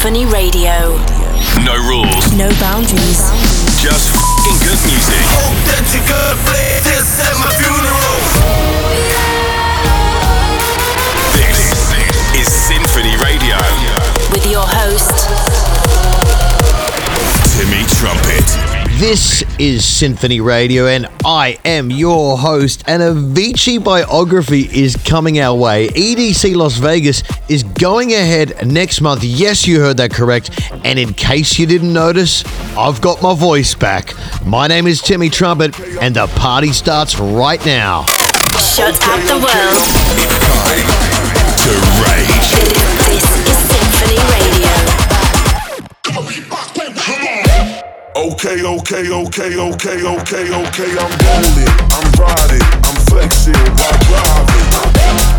Symphony Radio. No rules. No boundaries. Just f***ing good music. Hope This is Symphony Radio, and I am your host. And Avicii biography is coming our way. EDC Las Vegas is going ahead next month. Yes, you heard that correct. And in case you didn't notice, I've got my voice back. My name is Timmy Trumpet, and the party starts right now. shut out the world. To rage. Okay, okay, okay, okay, okay, okay. I'm rolling, I'm riding, I'm flexing while driving.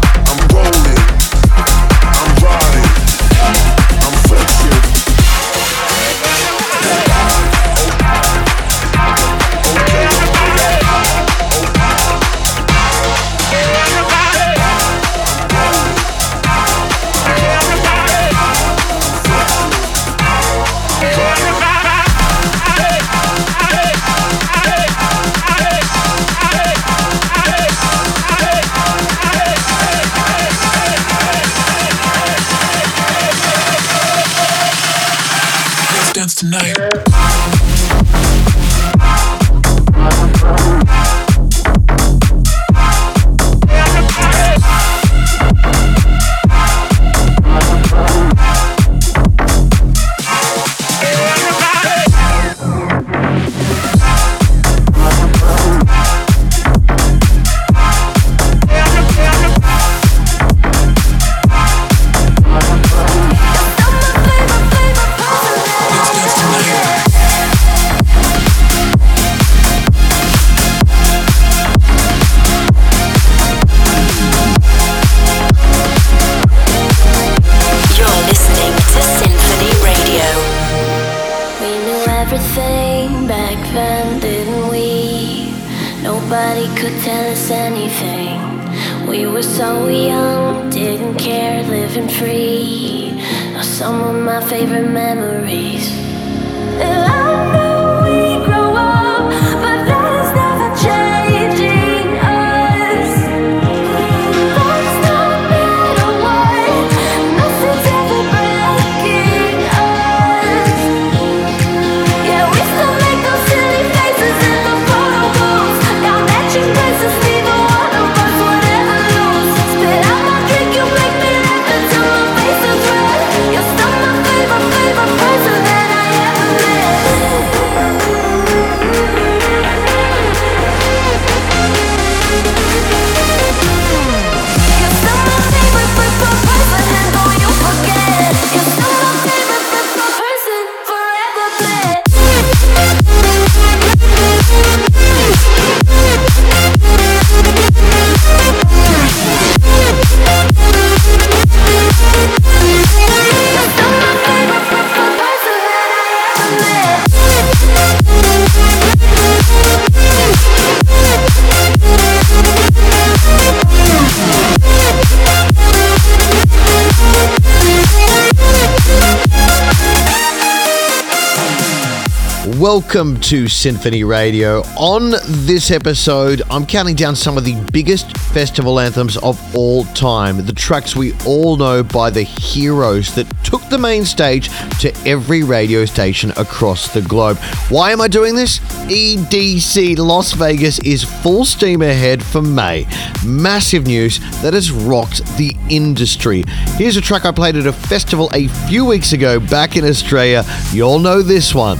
Welcome to Symphony Radio. On this episode, I'm counting down some of the biggest festival anthems of all time, the tracks we all know by the heroes that took the main stage to every radio station across the globe. Why am I doing this? EDC Las Vegas is full steam ahead for May. Massive news that has rocked the industry. Here's a track I played at a festival a few weeks ago back in Australia. You all know this one.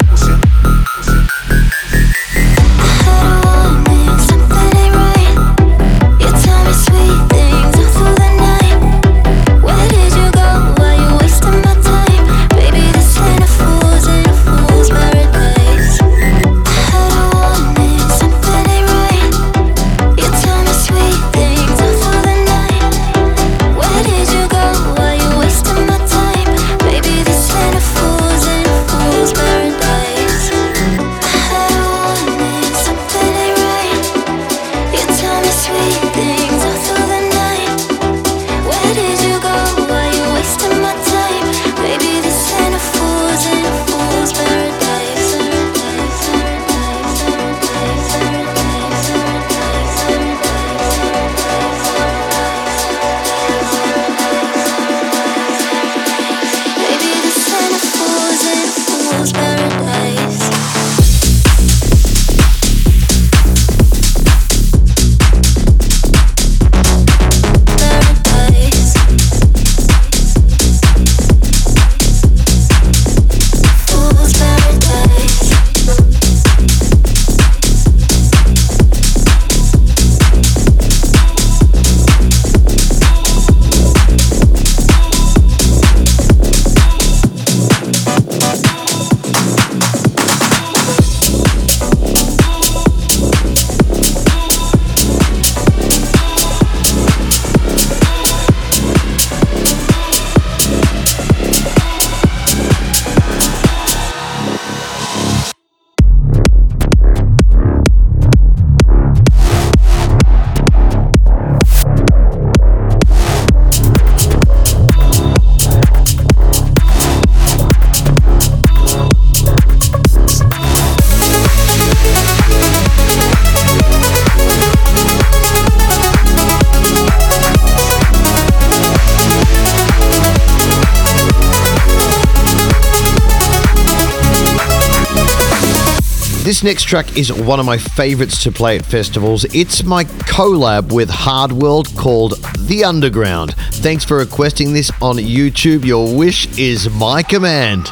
This next track is one of my favorites to play at festivals. It's my collab with Hardwell called The Underground. Thanks for requesting this on YouTube. Your wish is my command.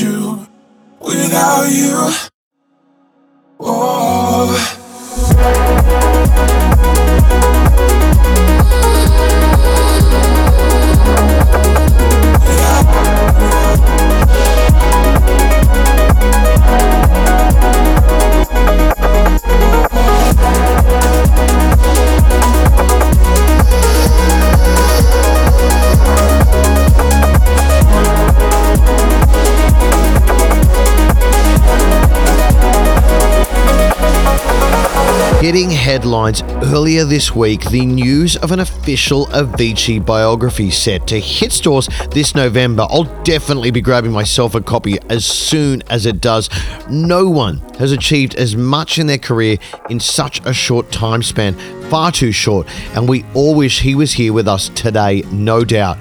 You. Without you. Hitting headlines earlier this week, the news of an official Avicii biography set to hit stores this November. I'll definitely be grabbing myself a copy as soon as it does. No one has achieved as much in their career in such a short time span, far too short, and we all wish he was here with us today, no doubt.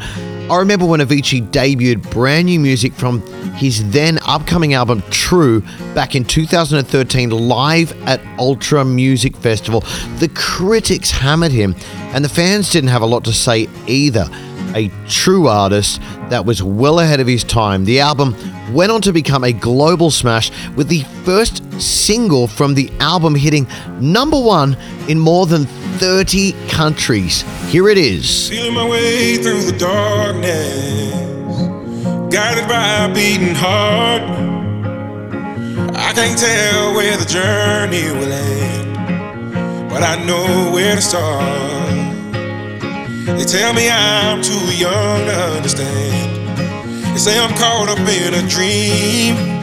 I remember when Avicii debuted brand new music from his then upcoming album True back in 2013 live at Ultra Music Festival. The critics hammered him, and the fans didn't have a lot to say either. A true artist that was well ahead of his time. The album went on to become a global smash with the first single from the album hitting number one in more than 30 countries. Here it is. Feeling my way through the darkness, guided by a beating heart. I can't tell where the journey will end, but I know where to start. They tell me I'm too young to understand. They say I'm caught up in a dream.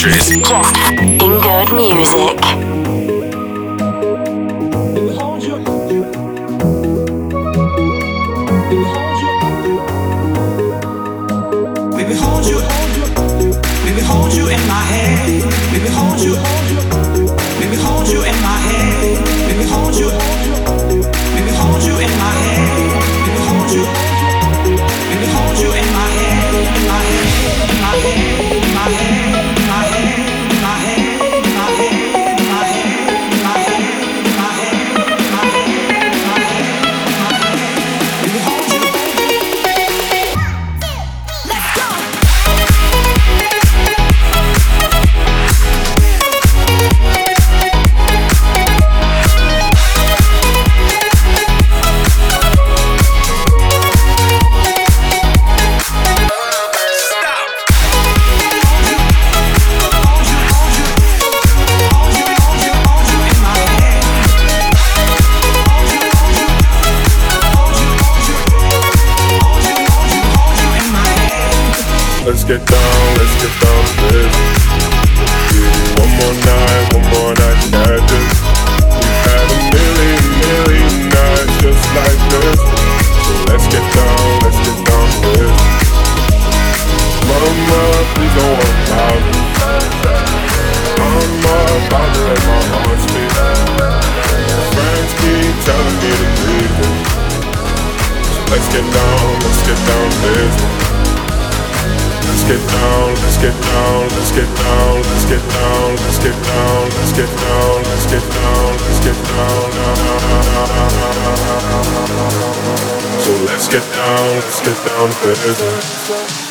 Just in good music. let's get down to business.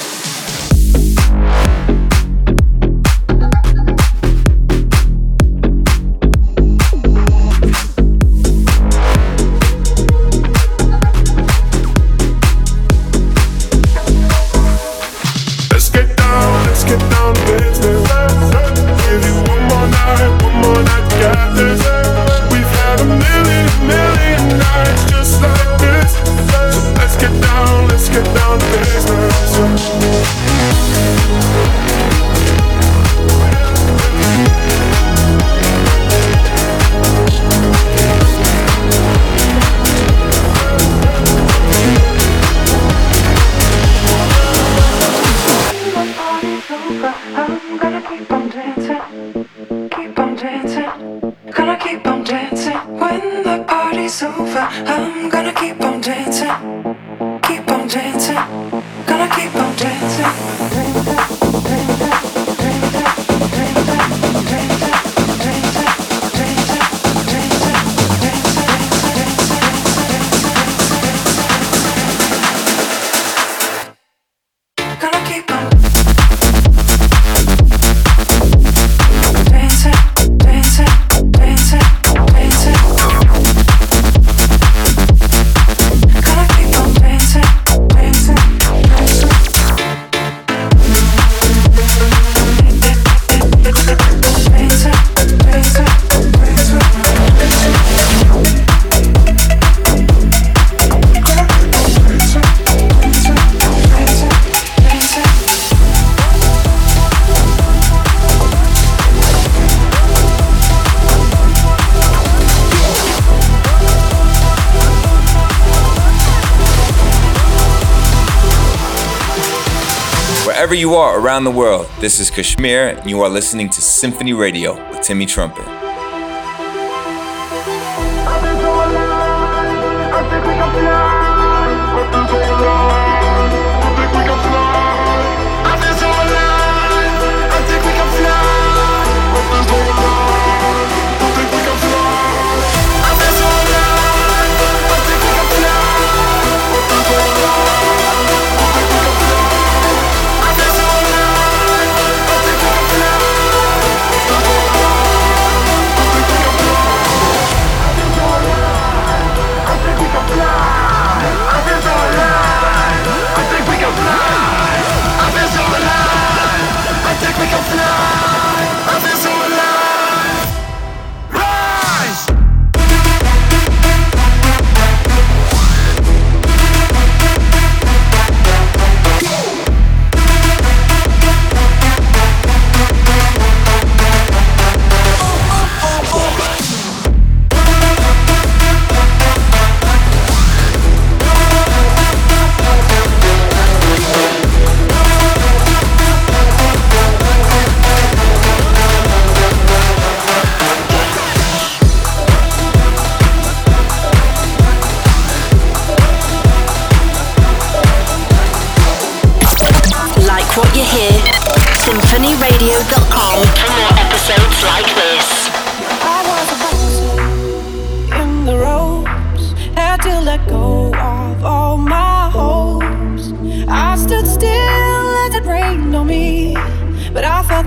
Wherever you are around the world, this is Kashmir, and you are listening to Symphony Radio with Timmy Trumpet.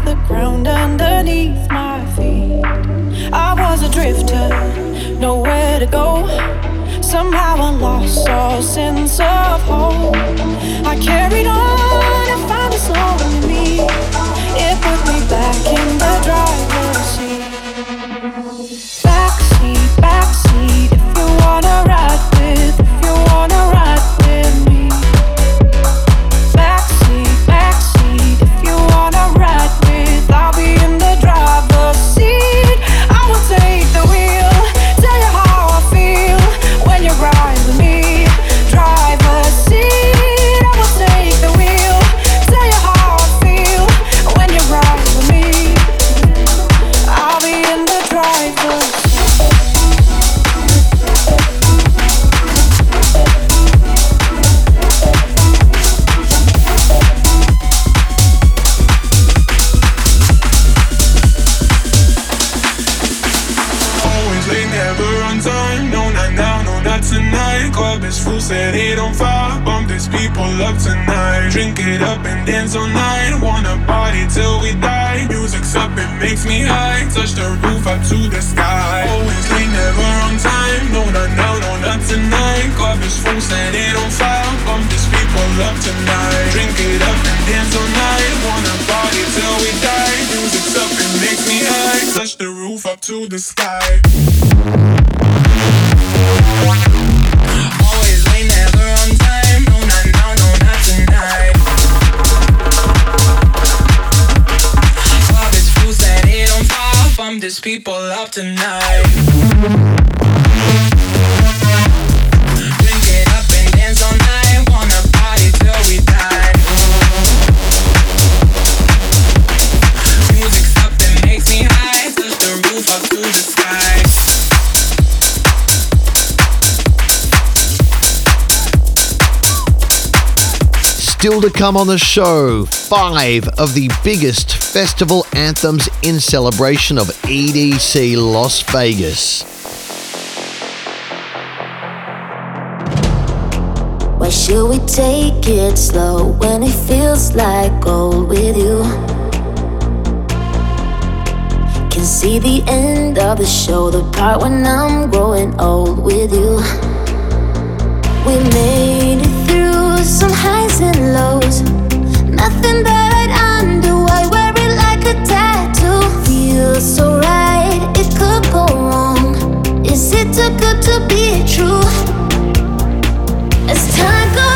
the ground underneath my feet. I was a drifter, nowhere to go. Somehow I lost all sense of hope. I carried on and found a soul in me. It put me back in the driveway. tonight. Still to come on the show, five of the biggest festival anthems in celebration of EDC Las Vegas. Why should we take it slow when it feels like gold with you? Can see the end of the show, the part when I'm growing old with you. We made it some highs and lows. Nothing undo. I wear it like a tattoo. Feels so right, it could go wrong. Is it too good to be true? As time goes.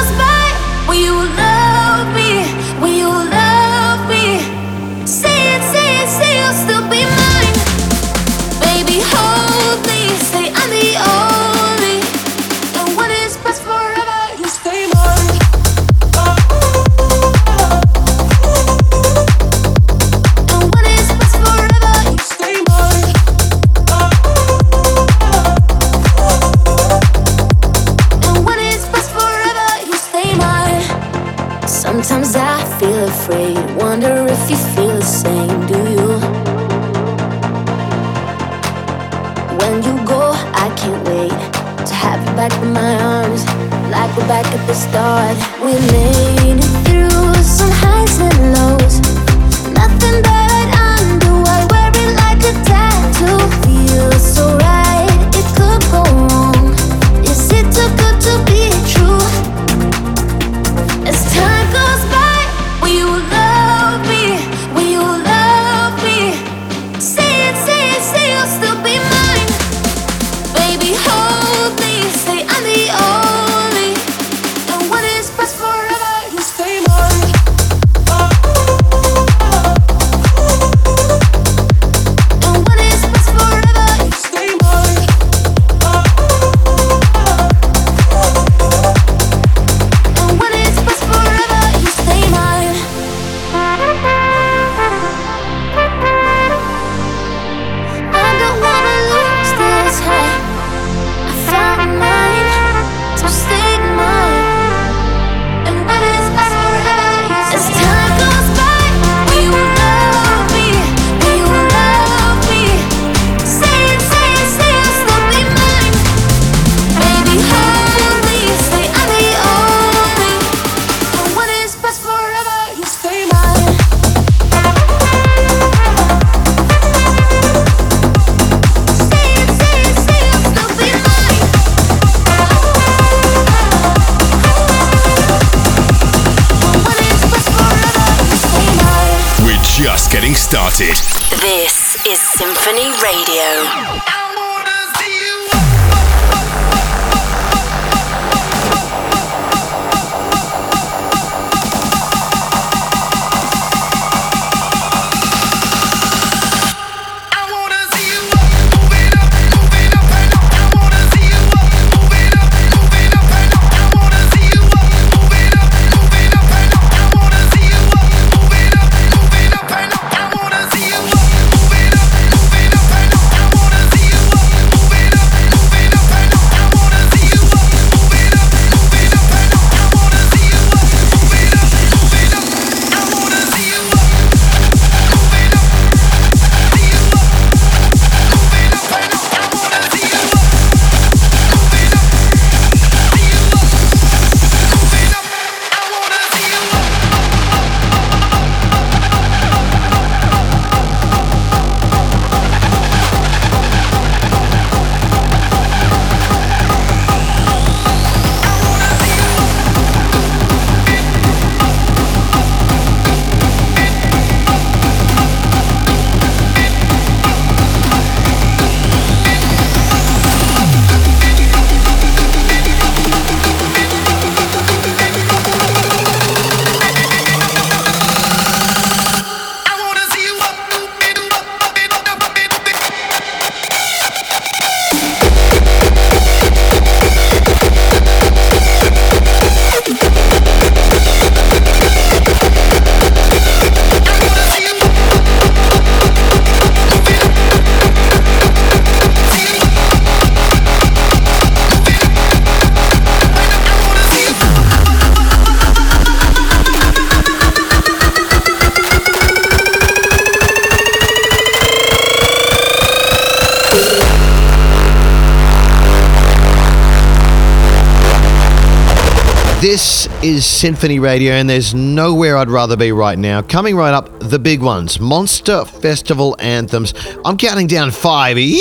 Symphony Radio, and there's nowhere I'd rather be right now. Coming right up, the big ones Monster Festival anthems. I'm counting down five. Yahoo!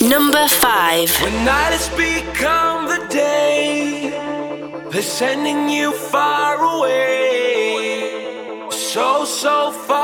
Number five. When night has become the day, they're sending you far away. So, so far.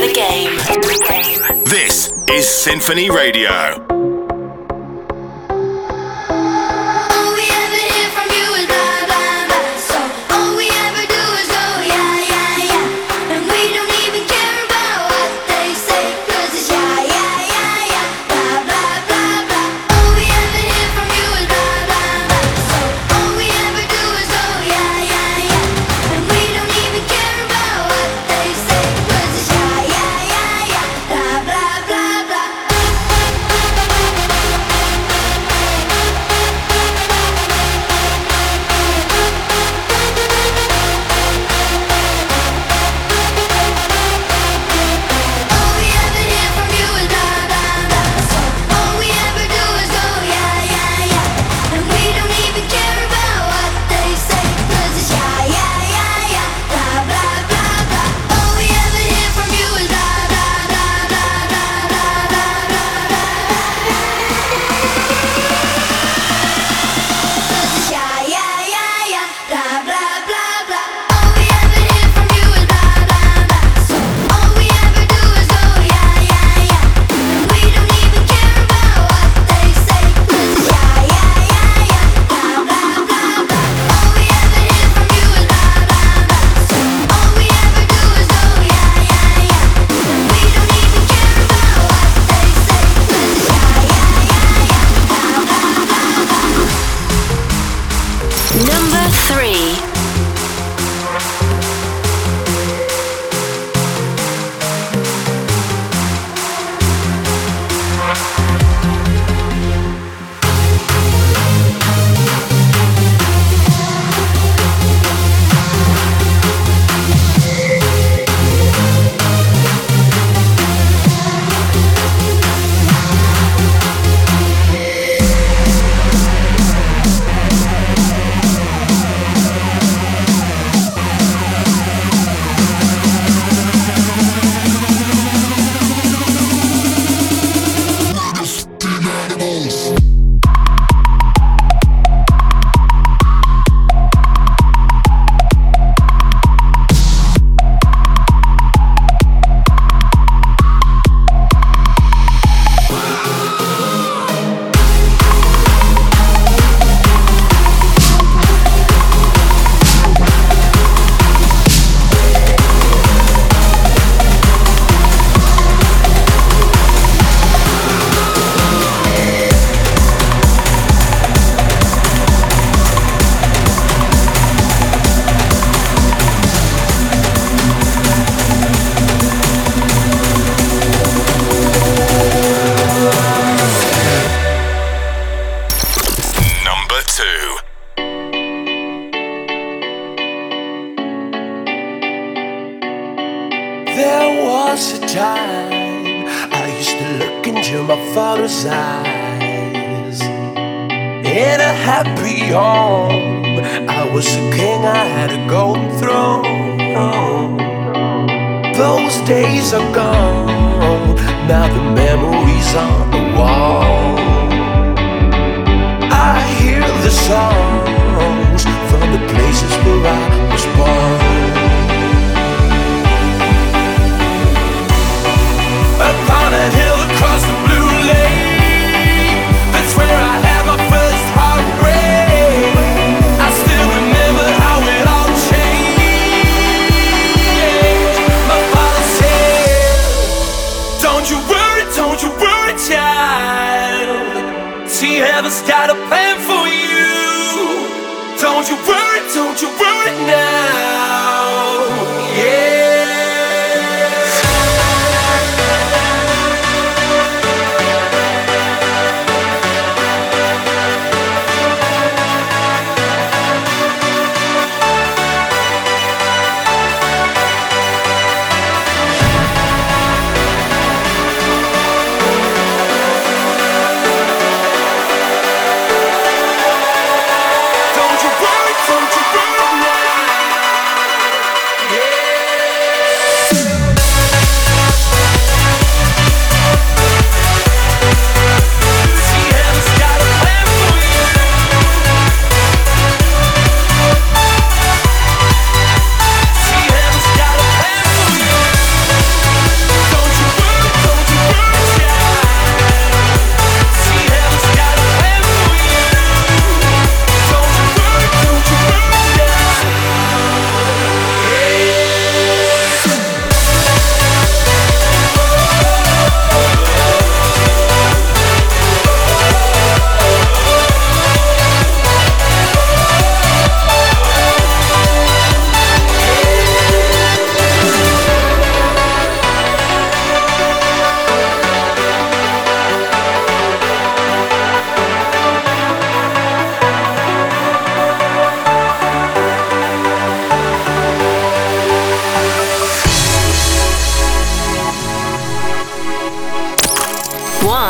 the game. This is Symphony Radio.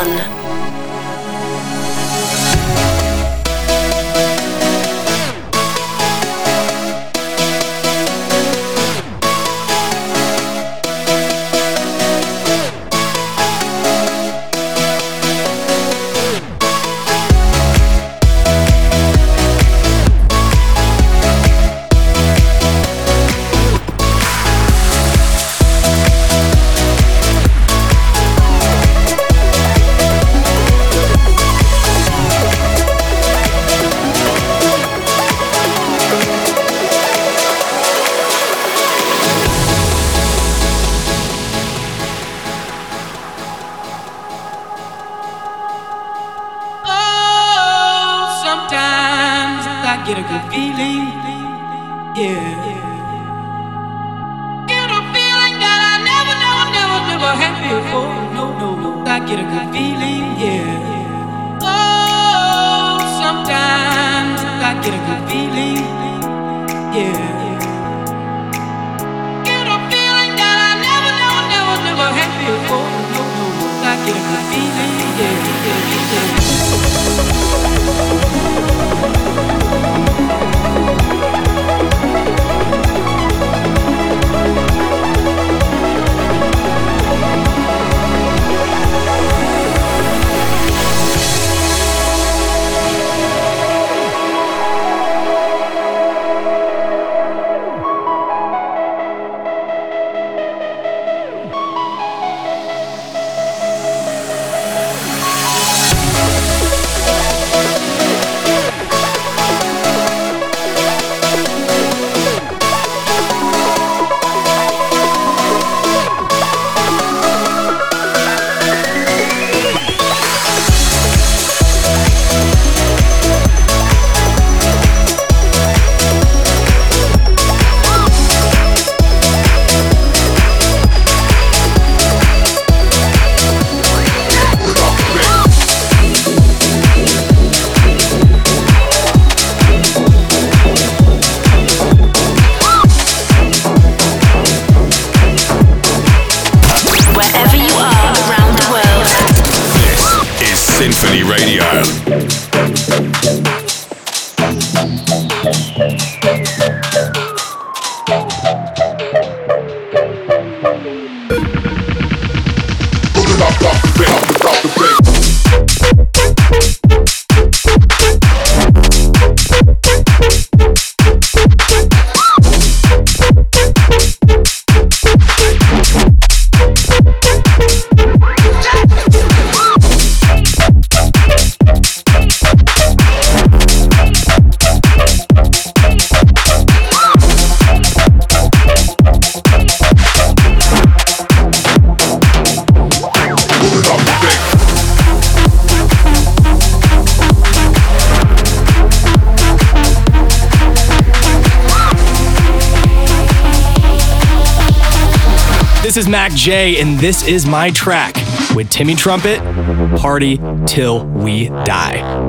One. J, and this is my track with Timmy Trumpet Party Till We Die.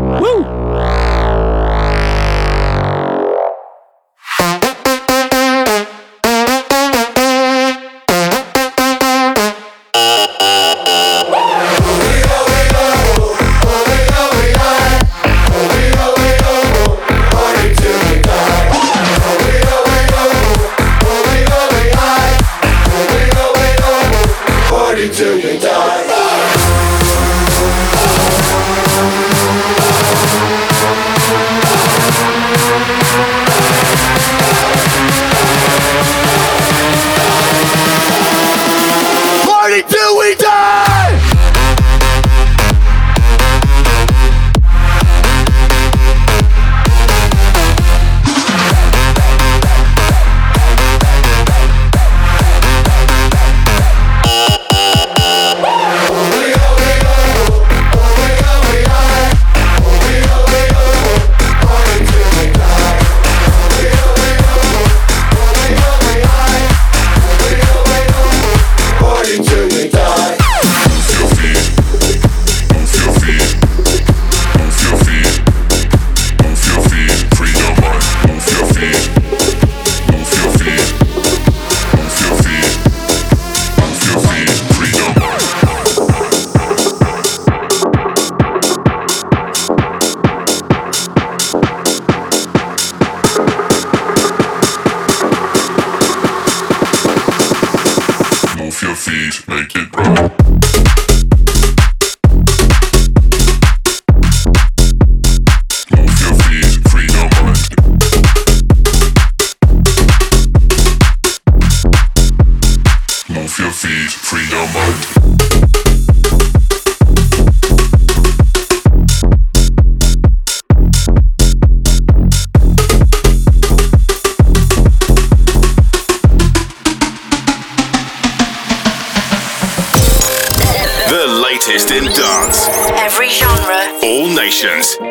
Nations.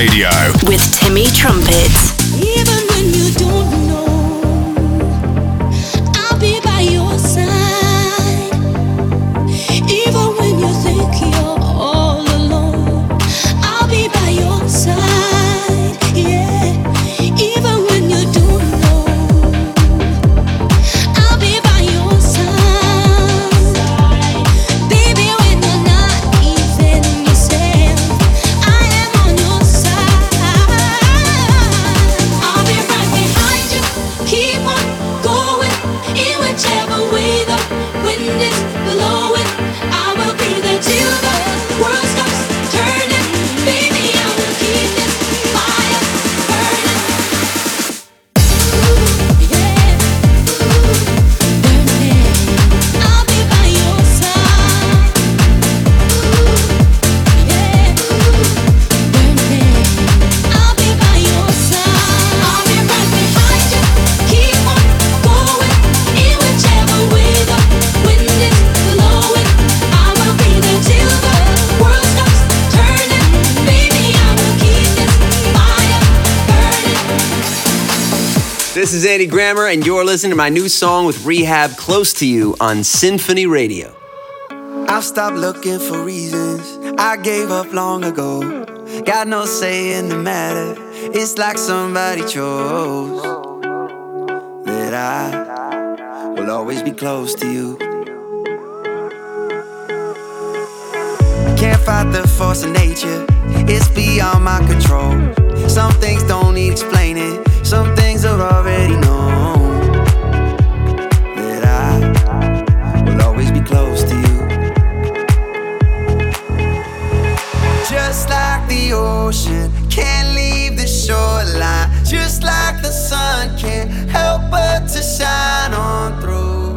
Radio. With Listening to my new song with Rehab Close to You on Symphony Radio. I've stopped looking for reasons I gave up long ago. Got no say in the matter. It's like somebody chose that I will always be close to you. Can't fight the force of nature, it's beyond my control. Some things don't need explaining. Some things are already known the ocean can't leave the shoreline, just like the sun can't help but to shine on through.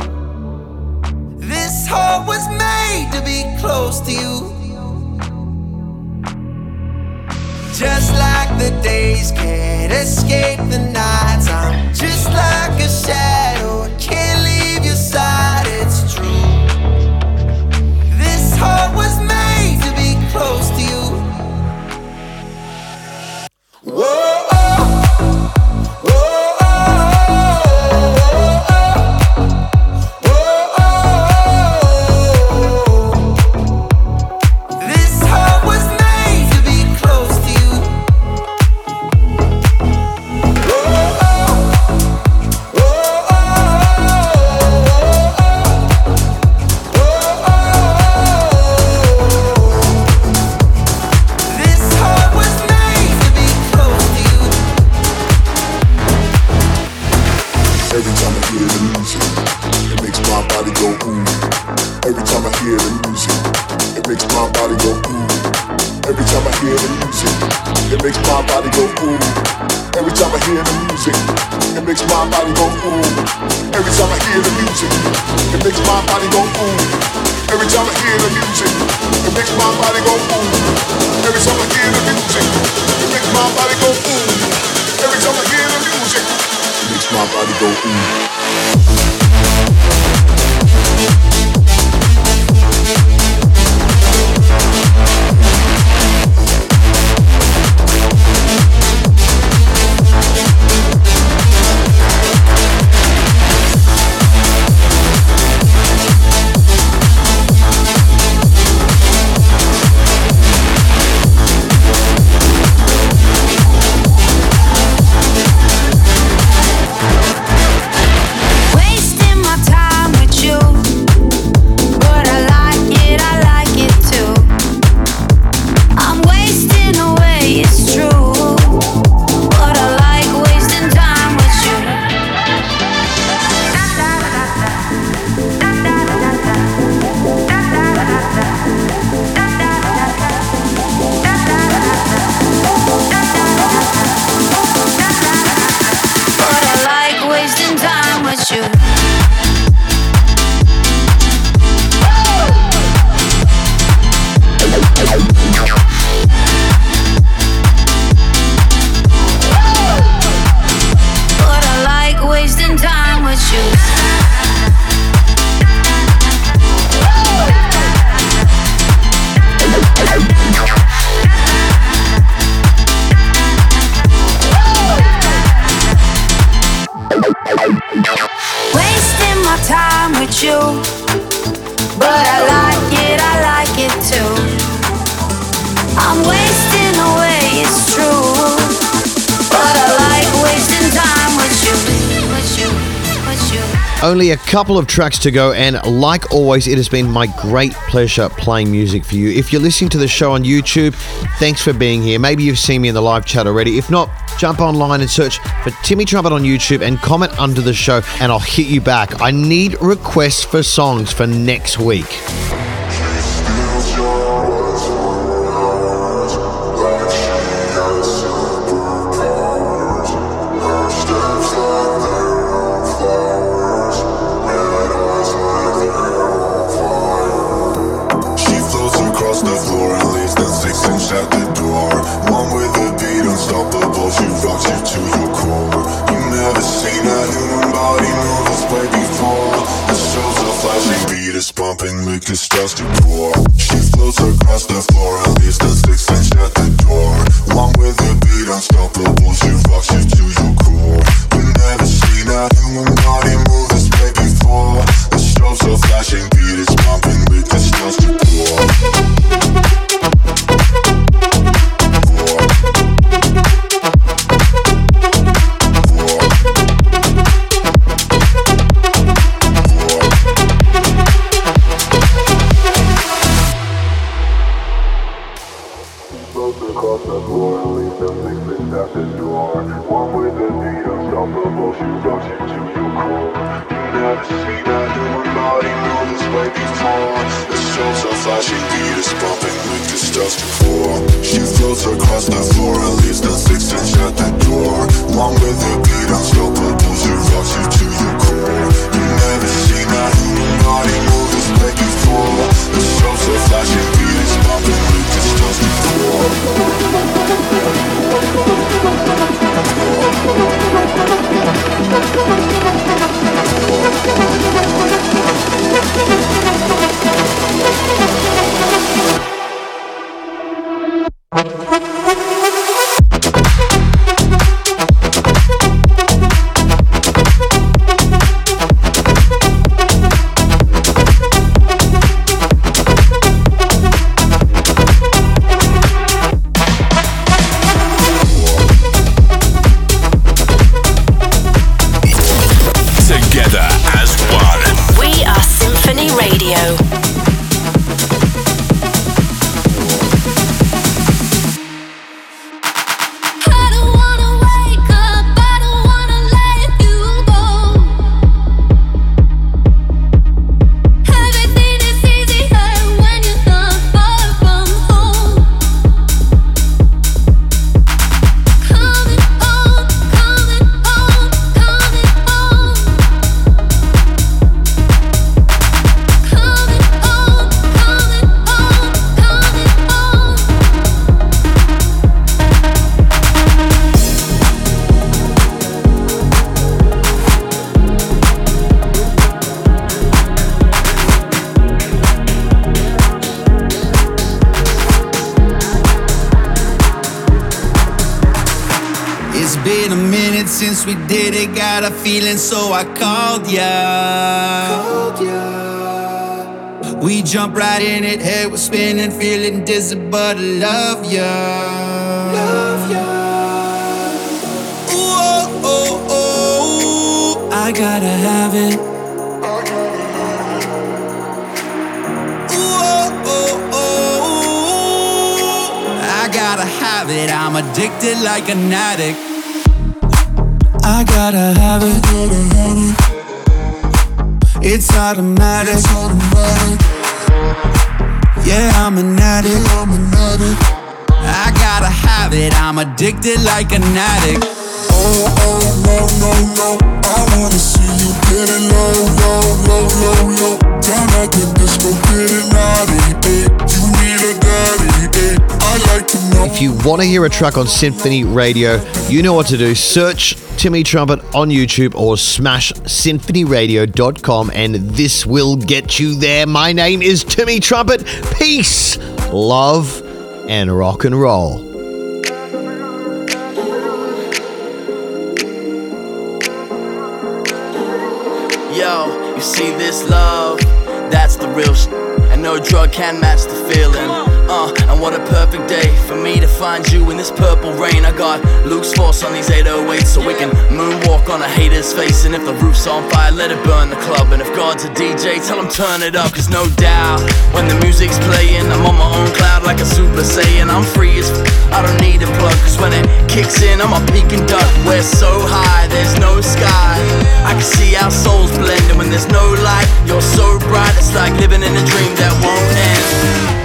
This heart was made to be close to you. Just like the days can't escape the nights. I'm just like a shadow, Every time I hear the music, it makes my body go ooh. Every time I hear the music, it makes my body go ooh. Every time I hear the music, it makes my body go ooh. Only a couple of tracks to go, and like always, it has been my great pleasure playing music for you. If you're listening to the show on YouTube, thanks for being here. Maybe you've seen me in the live chat already. If not, jump online and search for Timmy Trumpet on YouTube and comment under the show, and I'll hit you back. I need requests for songs for next week. Dizzy, but I love ya. Love ya. Ooh, oh, oh, oh. I gotta have it. Ooh, oh, oh, oh. I gotta have it. I'm addicted like an addict. I gotta have it. It's automatic. Yeah, I'm an addict. I gotta have it. I'm addicted like an addict. Oh, oh, no, no, no. I wanna see you low, low, low, low, low. Down at the disco, naughty. You need a daddy. I like to know. If you want to hear a track on Symphony Radio, you know what to do. Search Timmy Trumpet on YouTube or smash symphonyradio.com and this will get you there. My name is Timmy Trumpet. Peace, love, and rock and roll. Yo, you see this love? That's the real sh- And no drug can match the feeling. Uh, and what a perfect day for me to find you in this purple rain. I got Luke's force on these 808s so we can moonwalk on a hater's face. And if the roof's on fire, let it burn the club. And if God's a DJ, tell him turn it up. Cause no doubt, when the music's playing, I'm on my own cloud like a super saiyan. I'm free as f- I don't need a plug. Cause when it kicks in, I'm a peak and duck. We're so high, there's no sky. I can see our souls blending when there's no light. You're so bright, it's like living in a dream that won't end.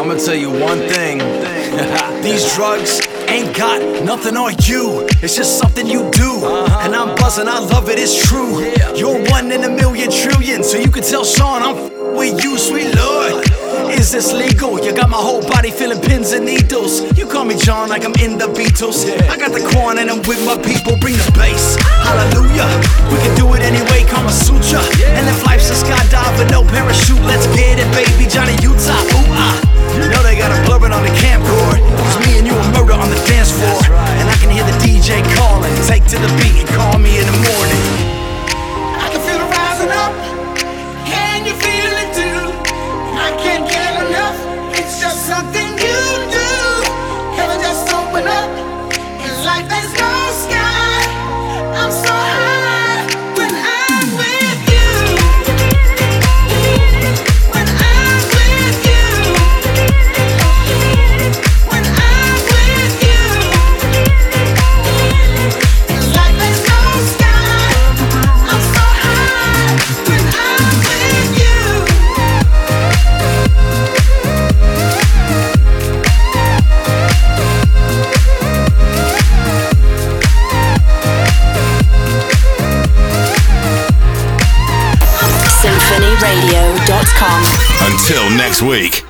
I'ma tell you one thing. These drugs ain't got nothing on you. It's just something you do. And I'm buzzing, I love it, it's true. You're one in a million trillion, so you can tell Sean I'm f- with you, sweet Lord. Is this legal? You got my whole body feeling pins and needles. You call me John like I'm in the Beatles. I got the corn and I'm with my people. Bring the bass. Hallelujah. We can do it anyway, Kama Sutra. And if life's a skydive with no parachute, let's get it, baby. Johnny Utah. Ooh, ah. You know they got a blurbing on the camcorder. Cause me and you a murder on the dance floor. And I can hear the DJ calling. Take to the beat and call me in the morning. Until next week.